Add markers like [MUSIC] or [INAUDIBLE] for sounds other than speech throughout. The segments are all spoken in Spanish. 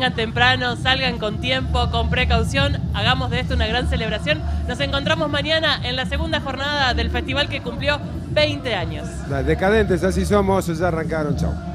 vengan temprano, salgan con tiempo, con precaución, hagamos de esto una gran celebración. Nos encontramos mañana en la segunda jornada del festival que cumplió 20 años. Decadentes, así somos, ya arrancaron, chao.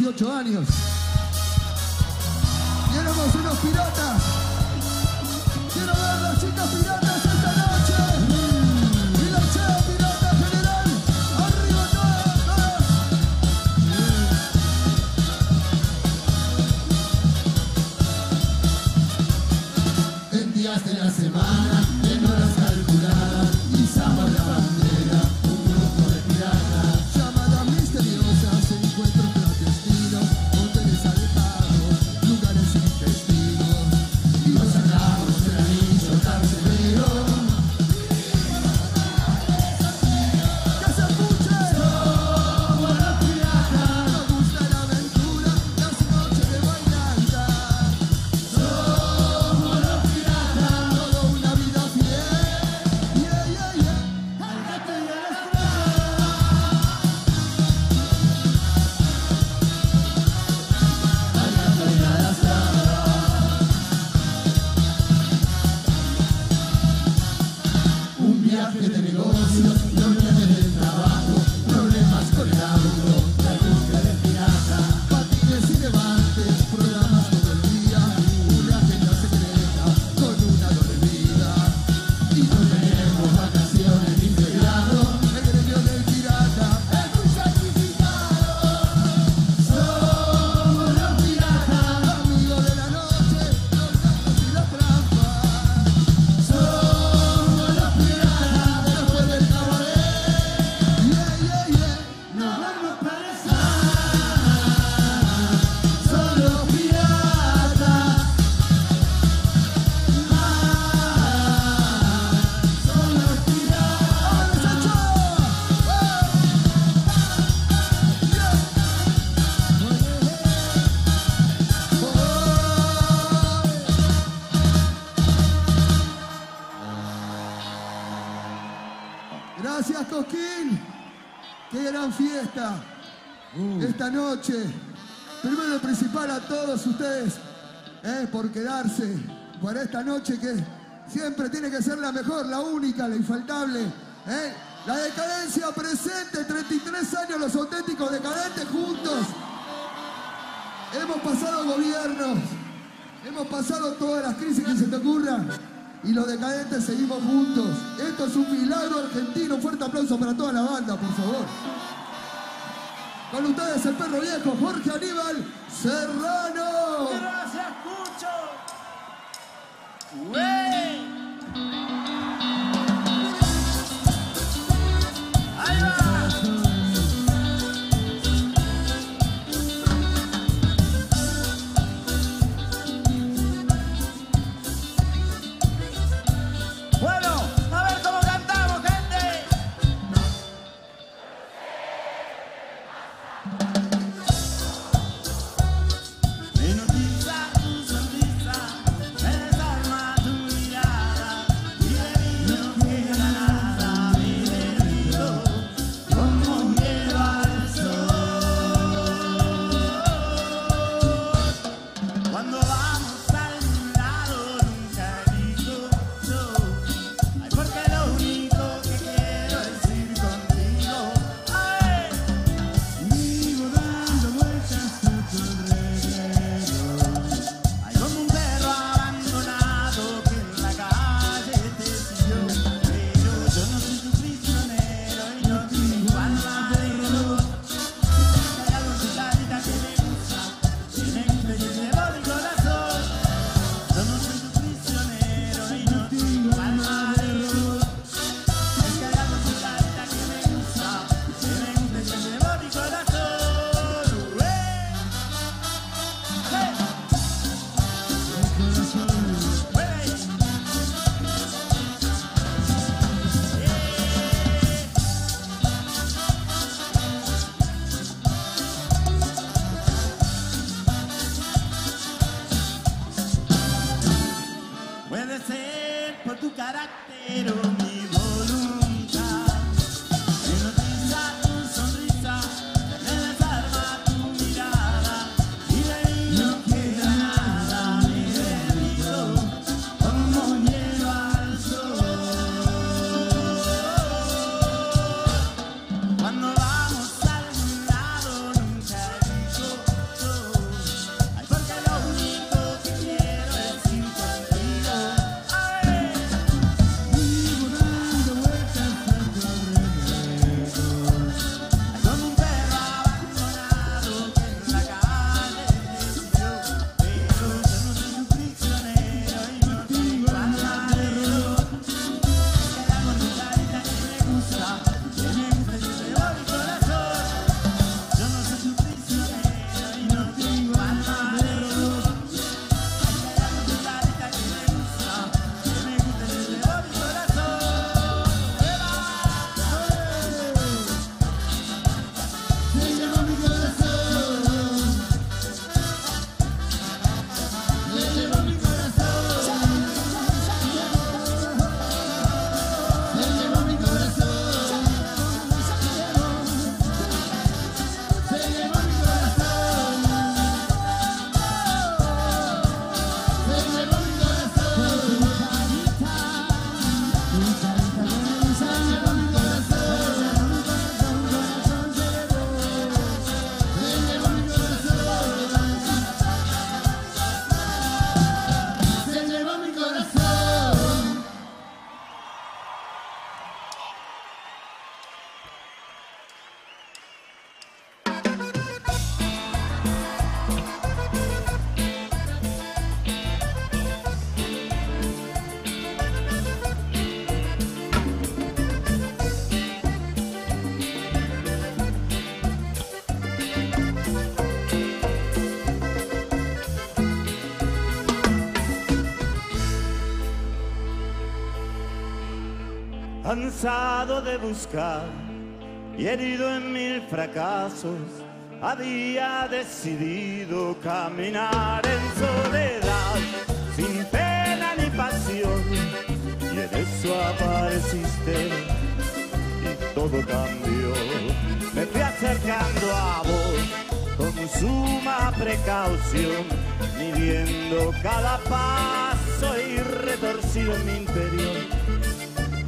18 años. Thank you. por quedarse para esta noche que siempre tiene que ser la mejor, la única, la infaltable. ¿eh? La decadencia presente, 33 años los auténticos decadentes juntos. Hemos pasado gobiernos, hemos pasado todas las crisis que se te ocurran y los decadentes seguimos juntos. Esto es un milagro argentino. Fuerte aplauso para toda la banda, por favor. Con ustedes el perro viejo, Jorge Aníbal Serrano. Two. carácter. cansado de buscar y herido en mil fracasos, había decidido caminar en soledad, sin pena ni pasión. Y en eso apareciste y todo cambió. Me fui acercando a vos con suma precaución, midiendo cada paso y retorcido en mi interior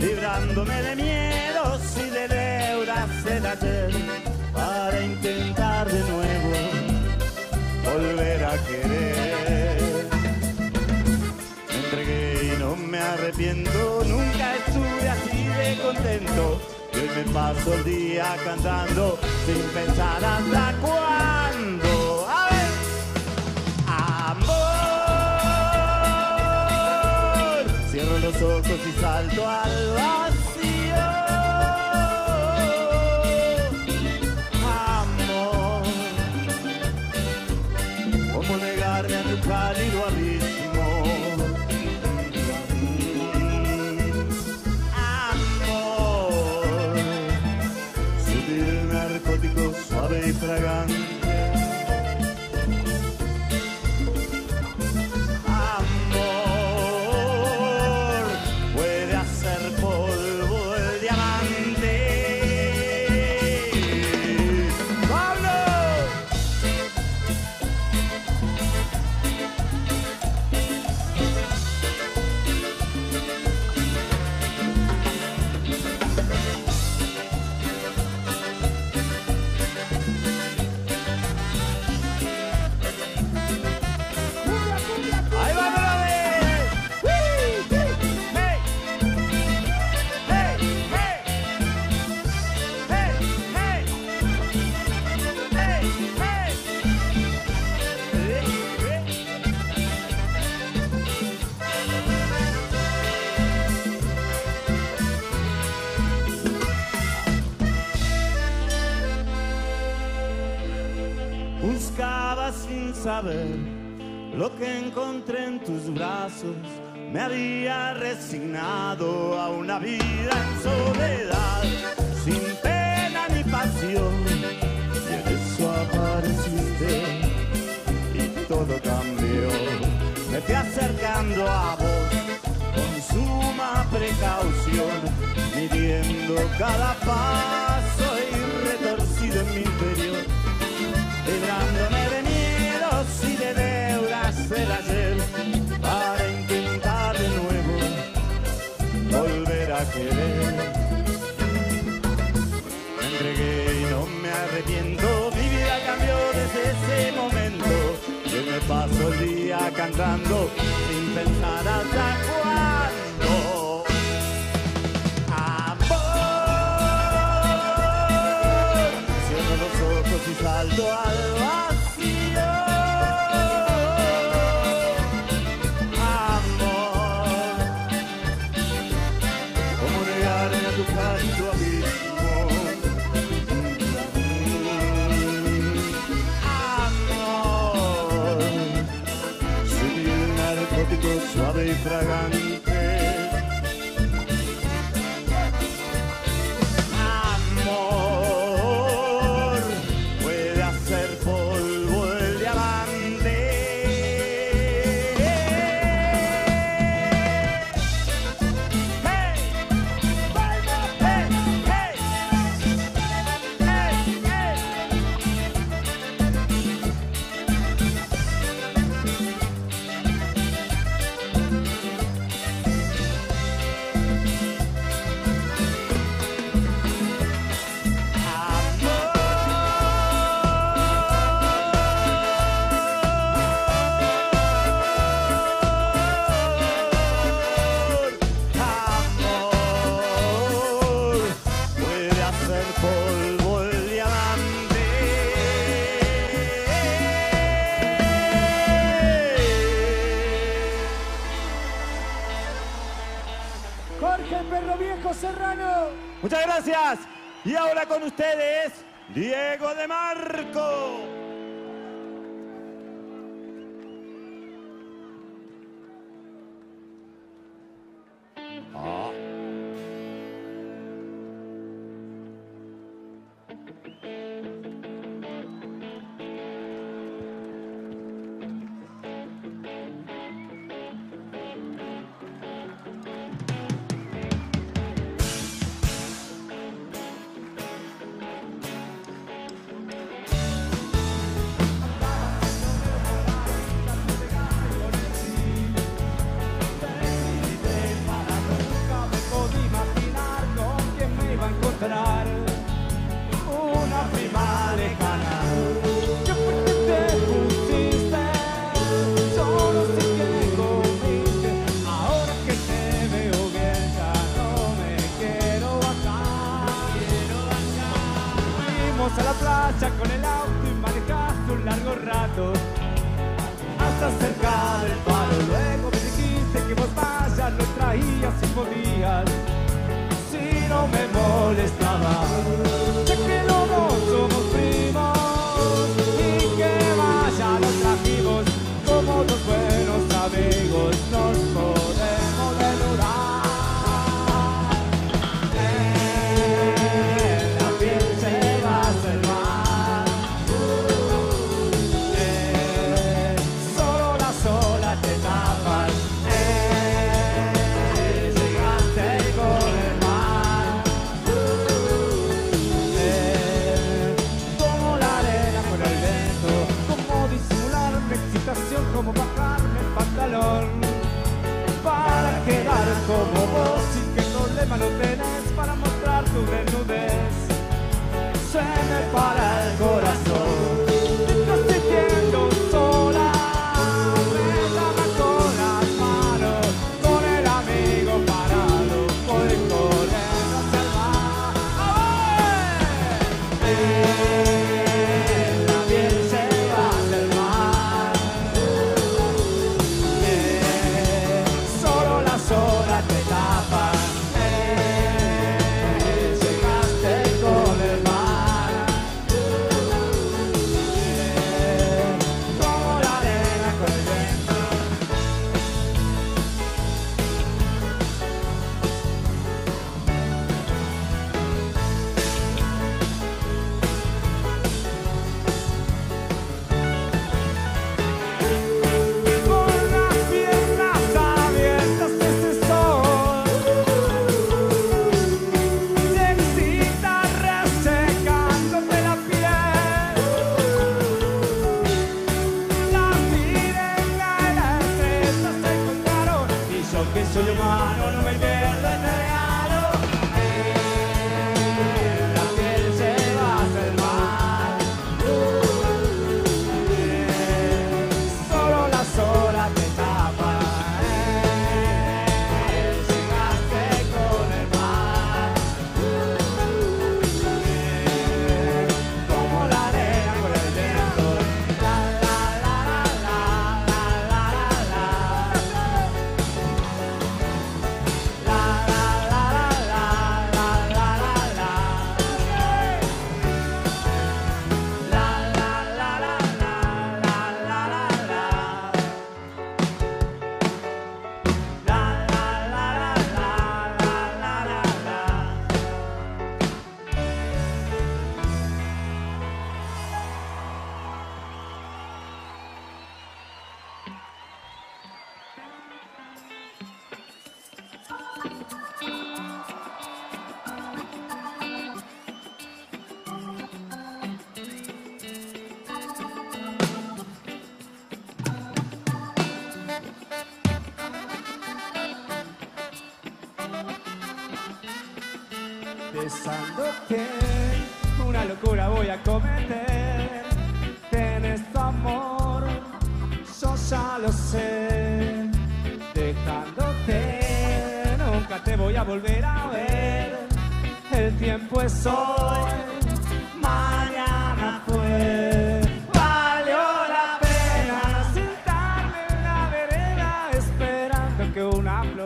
librándome de miedos y de deudas del ayer, para intentar de nuevo volver a querer. Me entregué y no me arrepiento, nunca estuve así de contento. Y hoy me paso el día cantando sin pensar hasta cuándo. Los ojos y salto al vacío. Amor, ¿cómo negarme a tu cálido abismo? Amor, sutil narcótico, suave y fragante. Paso el día cantando sin pensar hasta cuándo. Amor, cierro los ojos y salto al hacer polvo el diamante. Jorge Perro Viejo Serrano. Muchas gracias. Y ahora con ustedes, Diego de Marco.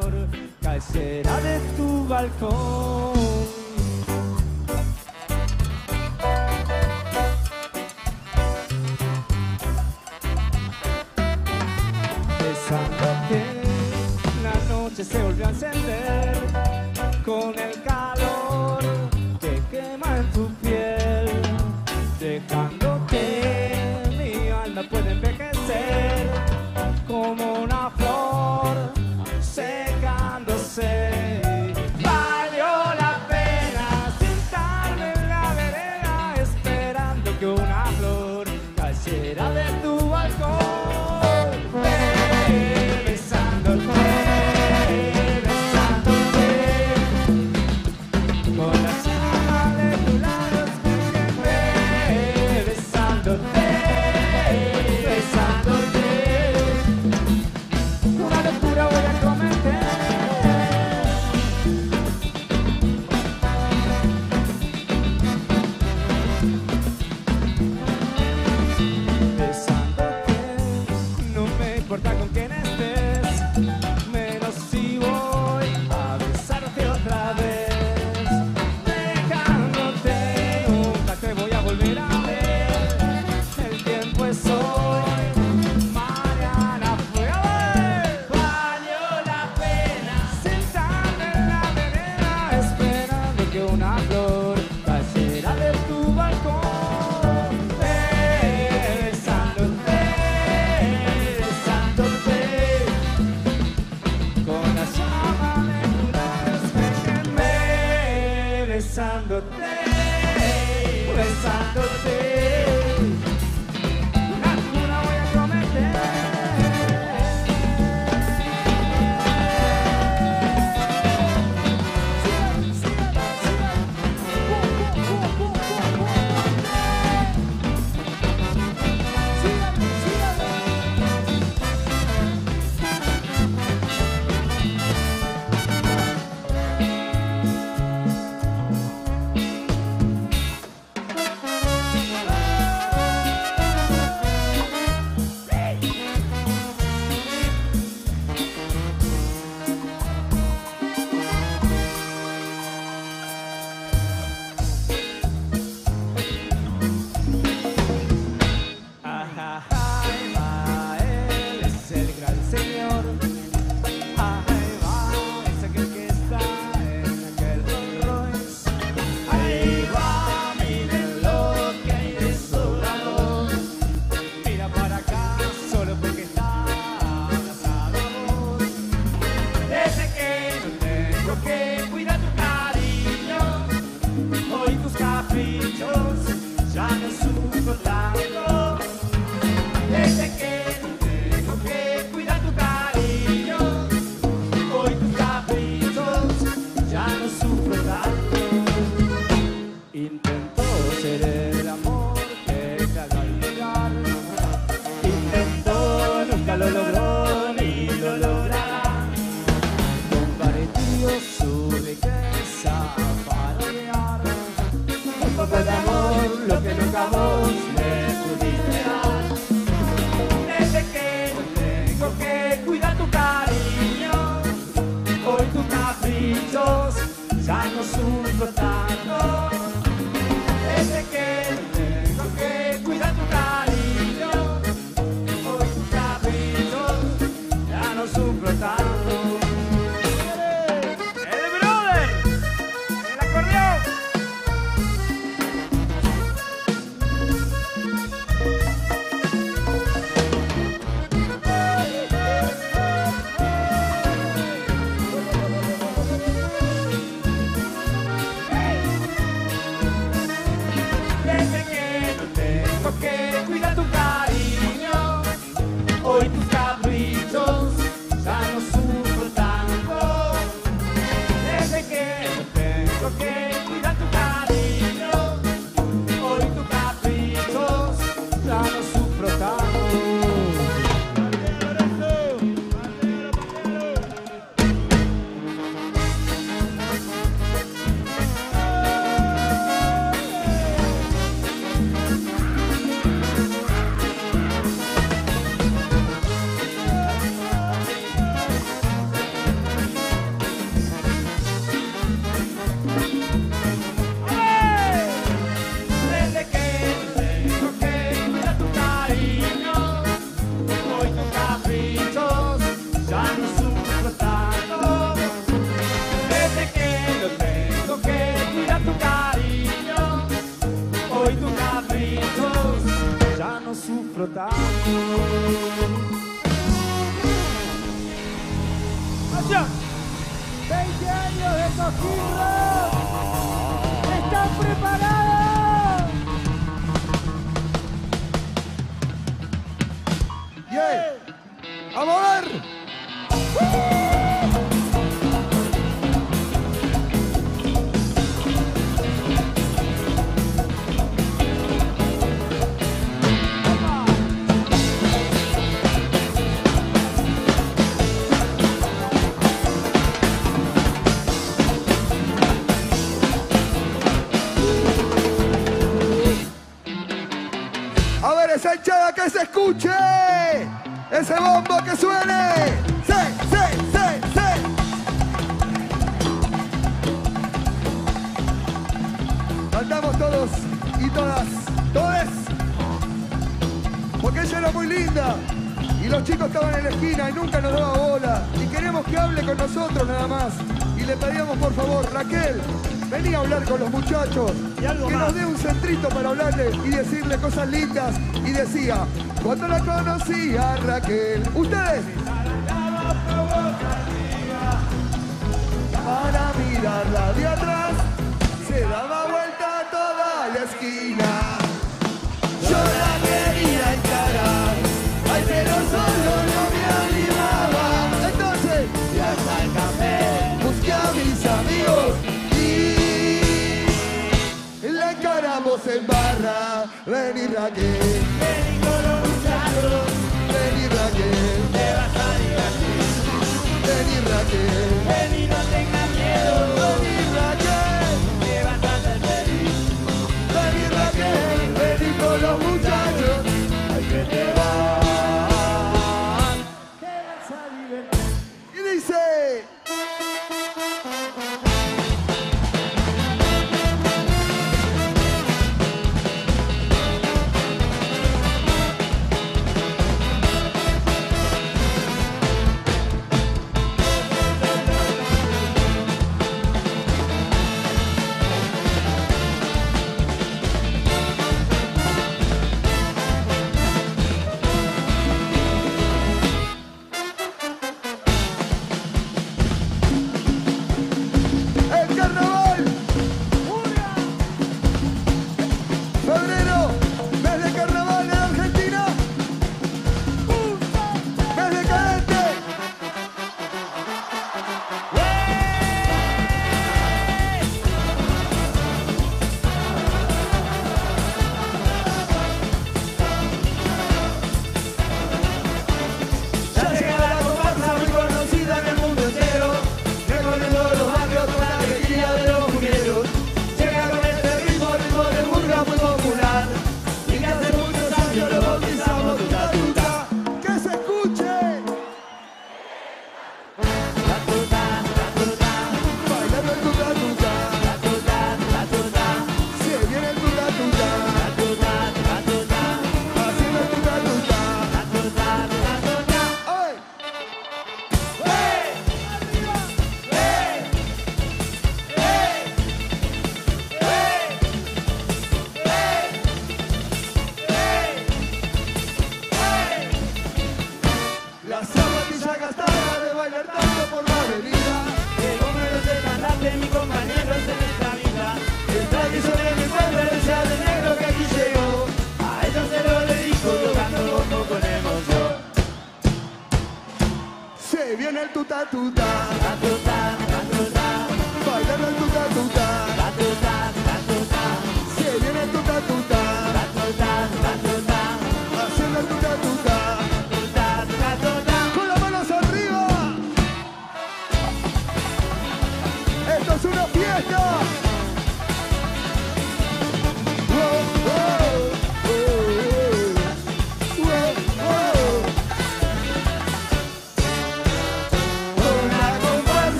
flor de tu balcón. Pensando que la noche se volvió a encender con el cuando la conocí a Raquel. Ustedes. Para mirarla de atrás, se daba vuelta toda la esquina. Yo la quería encarar, ay, pero solo no me animaba. Entonces, ya hasta el café, busqué a mis amigos y la encaramos en barra, ven y Raquel. Oh.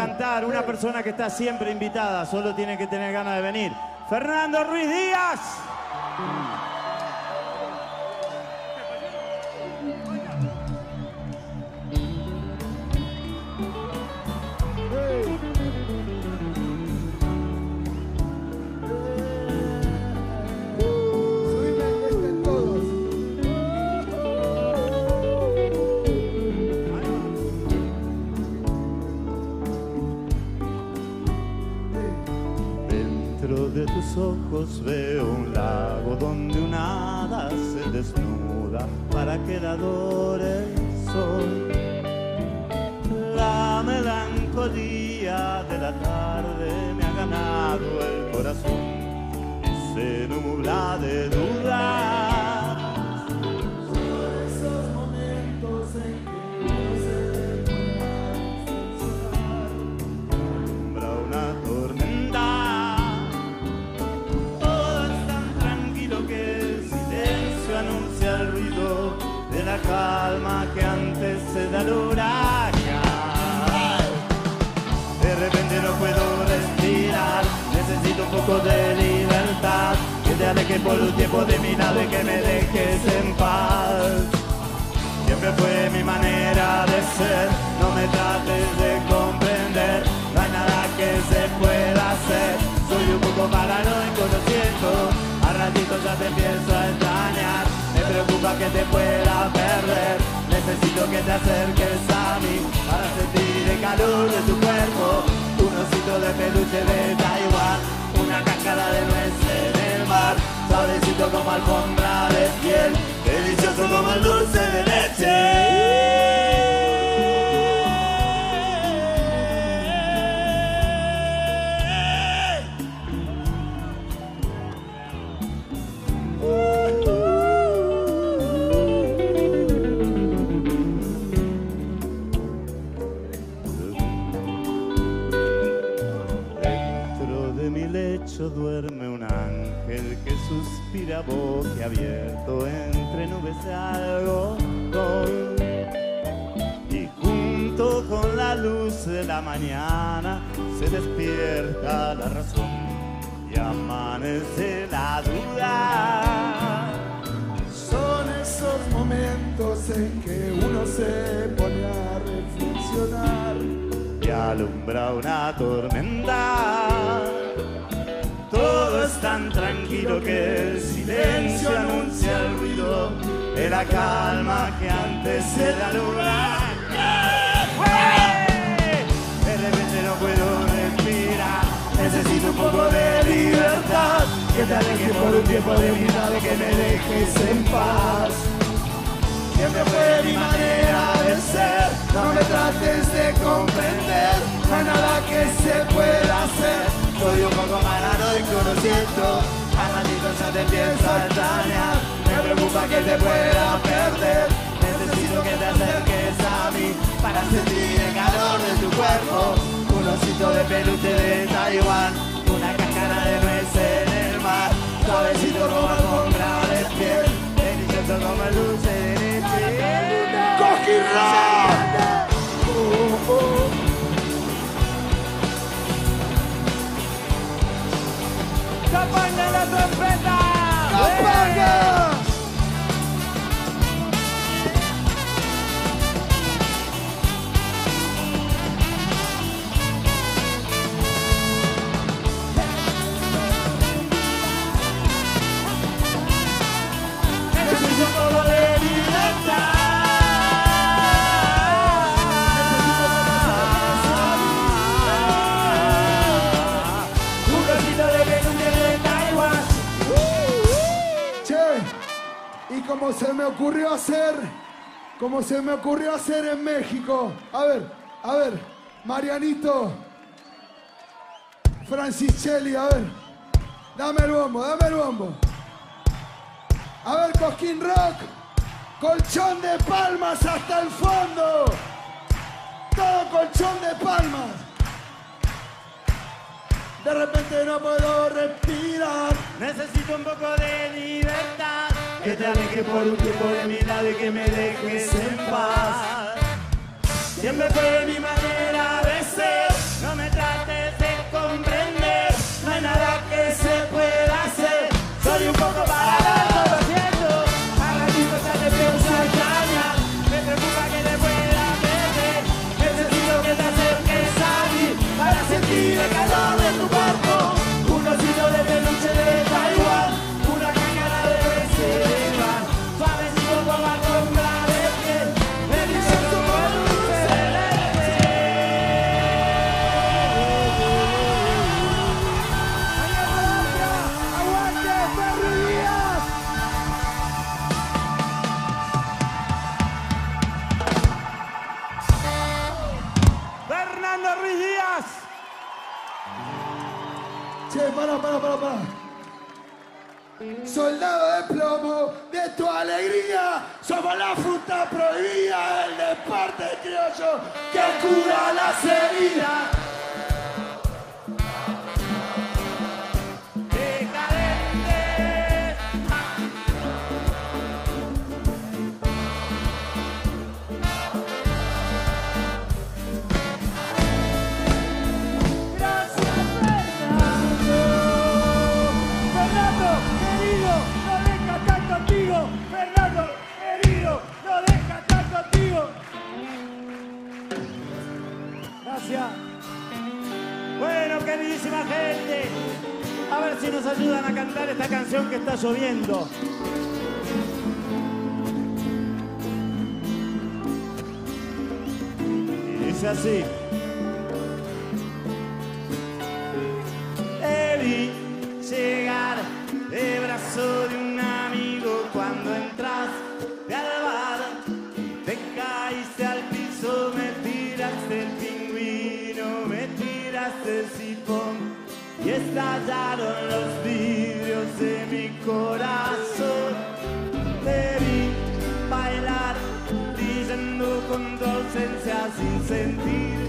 Cantar, una persona que está siempre invitada, solo tiene que tener ganas de venir. Fernando Ruiz Díaz. Ojos veo un lago donde una hada se desnuda para que la adore el sol. La melancolía de la tarde me ha ganado el corazón y se nubla de dudas. Calma que antes se da el huracán. De repente no puedo respirar, necesito un poco de libertad. Que te alejes por un tiempo de mi y que me dejes en paz. Siempre fue mi manera de ser, no me trates de comprender, no hay nada que se pueda hacer. Soy un poco paranoico, lo siento, a ratitos ya te empiezo a extrañar, preocupa que te pueda perder, necesito que te acerques a mí para sentir el calor de tu cuerpo, un osito de peluche de Taiwán, una cascada de nuez en el mar, suavecito como alfombra de piel, delicioso como el dulce de leche. Suspira boquiabierto entre nubes de algodón. Y la mañana se despierta la razón y amanece la duda. Son esos momentos en que uno se pone a reflexionar. y alumbra una tormenta. Todo es tan tranquilo que el silencio anuncia el ruido de la calma que antes era luna. De repente no puedo respirar, necesito un poco de libertad. Que te alejes por un tiempo de mi lado, que me dejes en paz. Siempre fue mi manera de ser, no me trates de comprender, no nada que se pueda hacer. Soy un poco paranoico, lo siento, a ratito ya te empiezo a extrañar, me preocupa que te pueda perder. Necesito que te acerques a mí para sentir el calor de tu cuerpo. Un osito de peluche de Taiwán, ¡Zapanga la trompeta! Como se me ocurrió hacer, como se me ocurrió hacer en México. A ver, a ver, Marianito, Franciselli, a ver, dame el bombo, dame el bombo. A ver, Cosquín Rock, colchón de palmas hasta el fondo. Todo colchón de palmas. De repente no puedo respirar. Necesito un poco de libertad. Que te alejes por un tiempo de mi lado y que me dejes en paz. Siempre fue mi manera de estallaron los vidrios de mi corazón. Te vi bailar, diciendo con tu ausencia sin sentir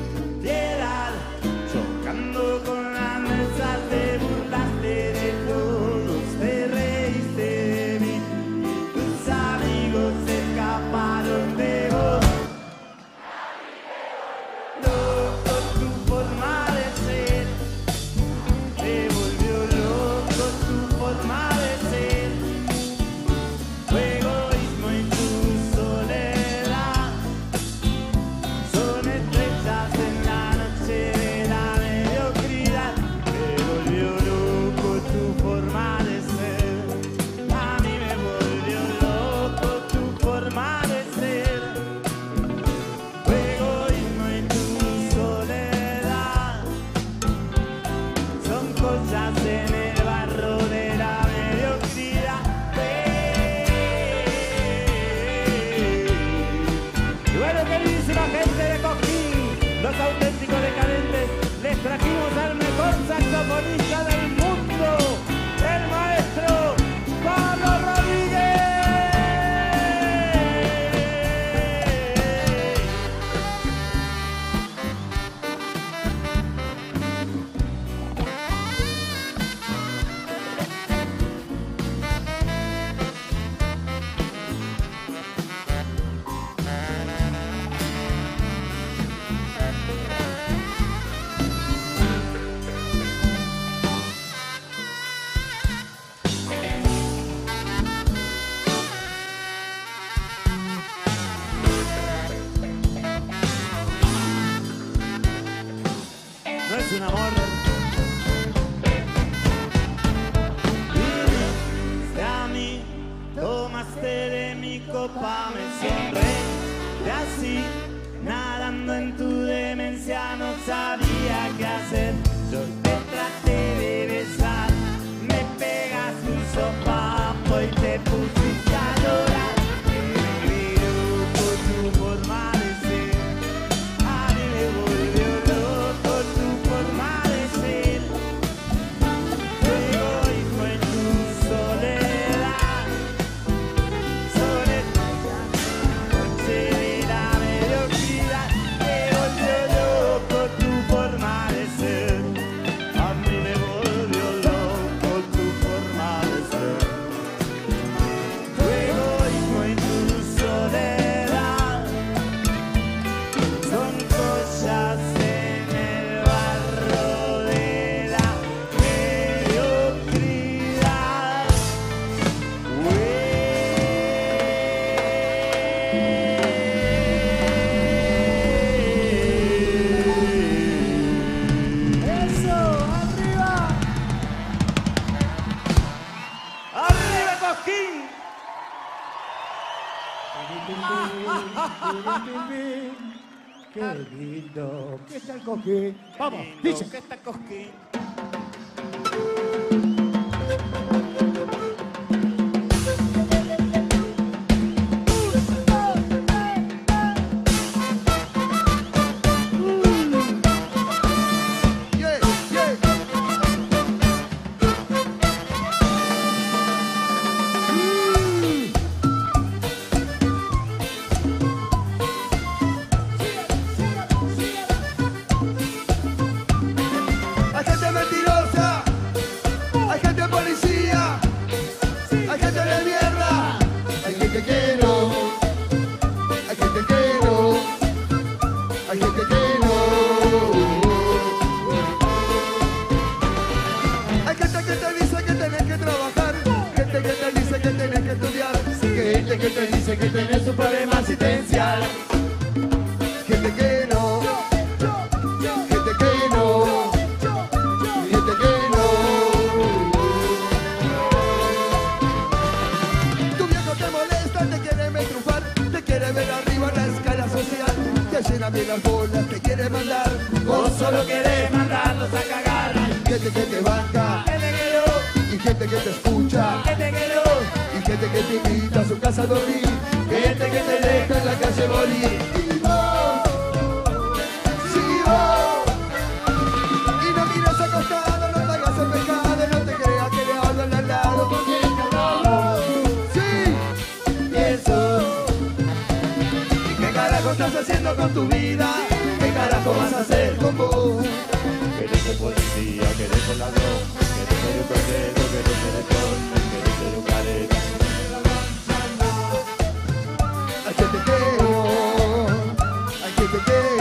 Qué lindo, qué está el coquín. Vamos, dice. ¿Qué está el coquín? ¿Qué estás haciendo con tu vida? ¿Qué carajo vas a hacer con vos? Querés ser policía, querés ser ladrón, querés ser un tornero, querés ser actor, querés ser un careta. Ay, que te teo, ay, que te teo.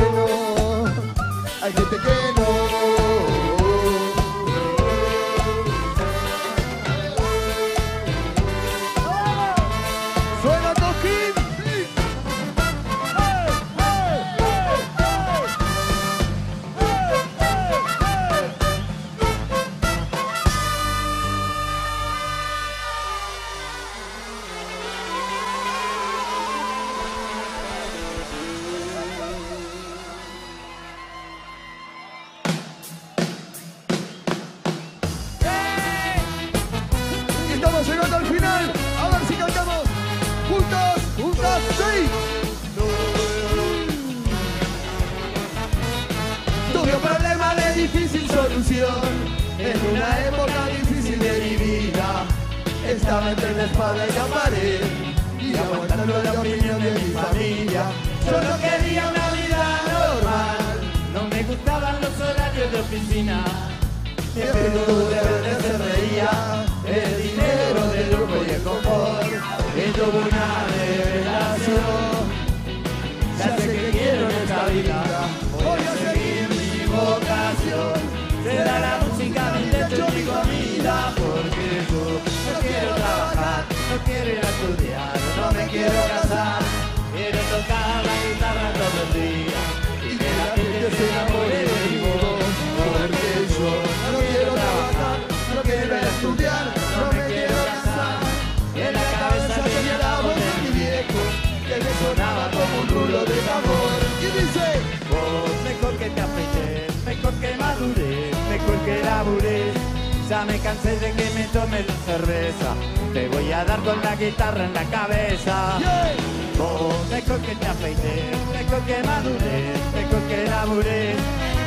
Ya me cansé de que me tomes la cerveza. Te voy a dar con la guitarra en la cabeza. yeah. Vos, mejor que te afeites, mejor que madures, mejor que labures.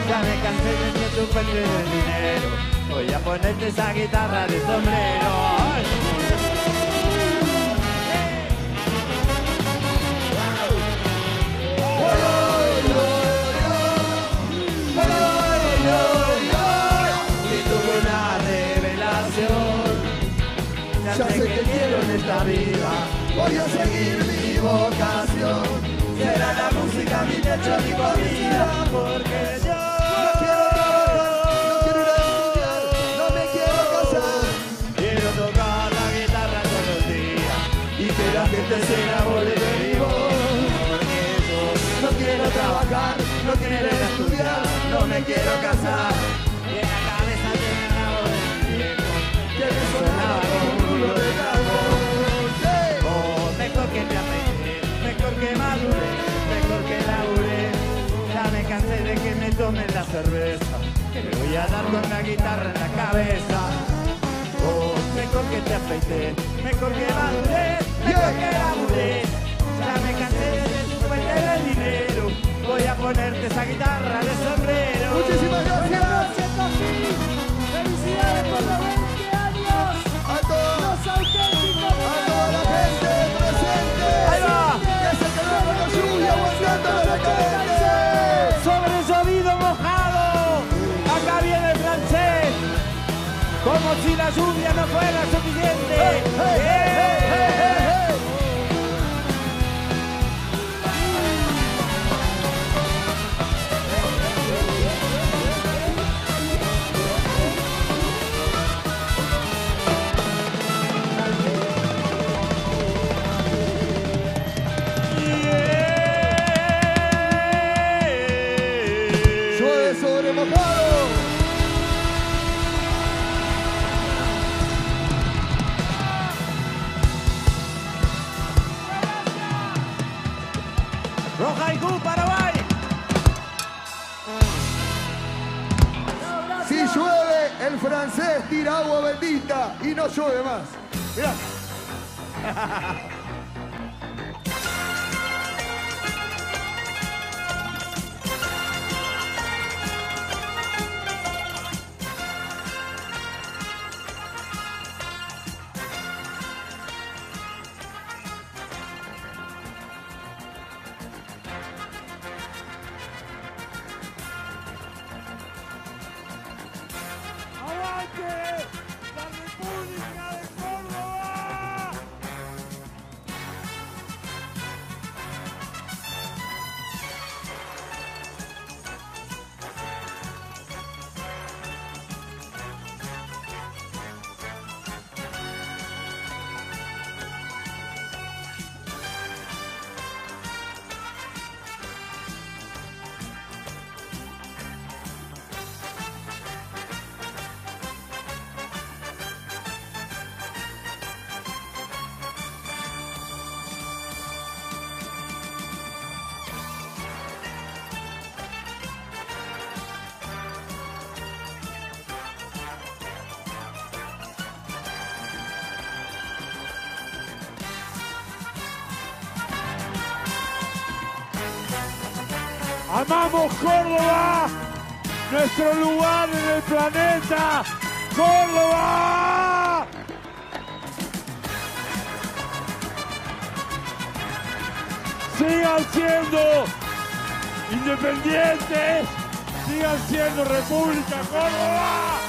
Ya me cansé de que perder el dinero. Voy a ponerte esa guitarra de sombrero. Ay. Voy a seguir mi vocación. Será la música mi techo, mi comida. Porque yo No quiero trabajar, no quiero ir estudiar, no me quiero casar. quiero tocar la guitarra todos los días. Y que la gente se enamore de mi. Porque yo No quiero trabajar, no quiero estudiar, no me quiero casar. Que me voy a dar con la guitarra en la cabeza. Oh, mejor que te afeites, mejor que madures, mejor que labures. Ya me cansé de tu perder el dinero. Voy a ponerte esa guitarra de sombrero. Muchísimas gracias agua bendita y no llueve más. [LAUGHS] Amamos Córdoba, nuestro lugar en el planeta. Córdoba. Sigan siendo independientes, sigan siendo República Córdoba.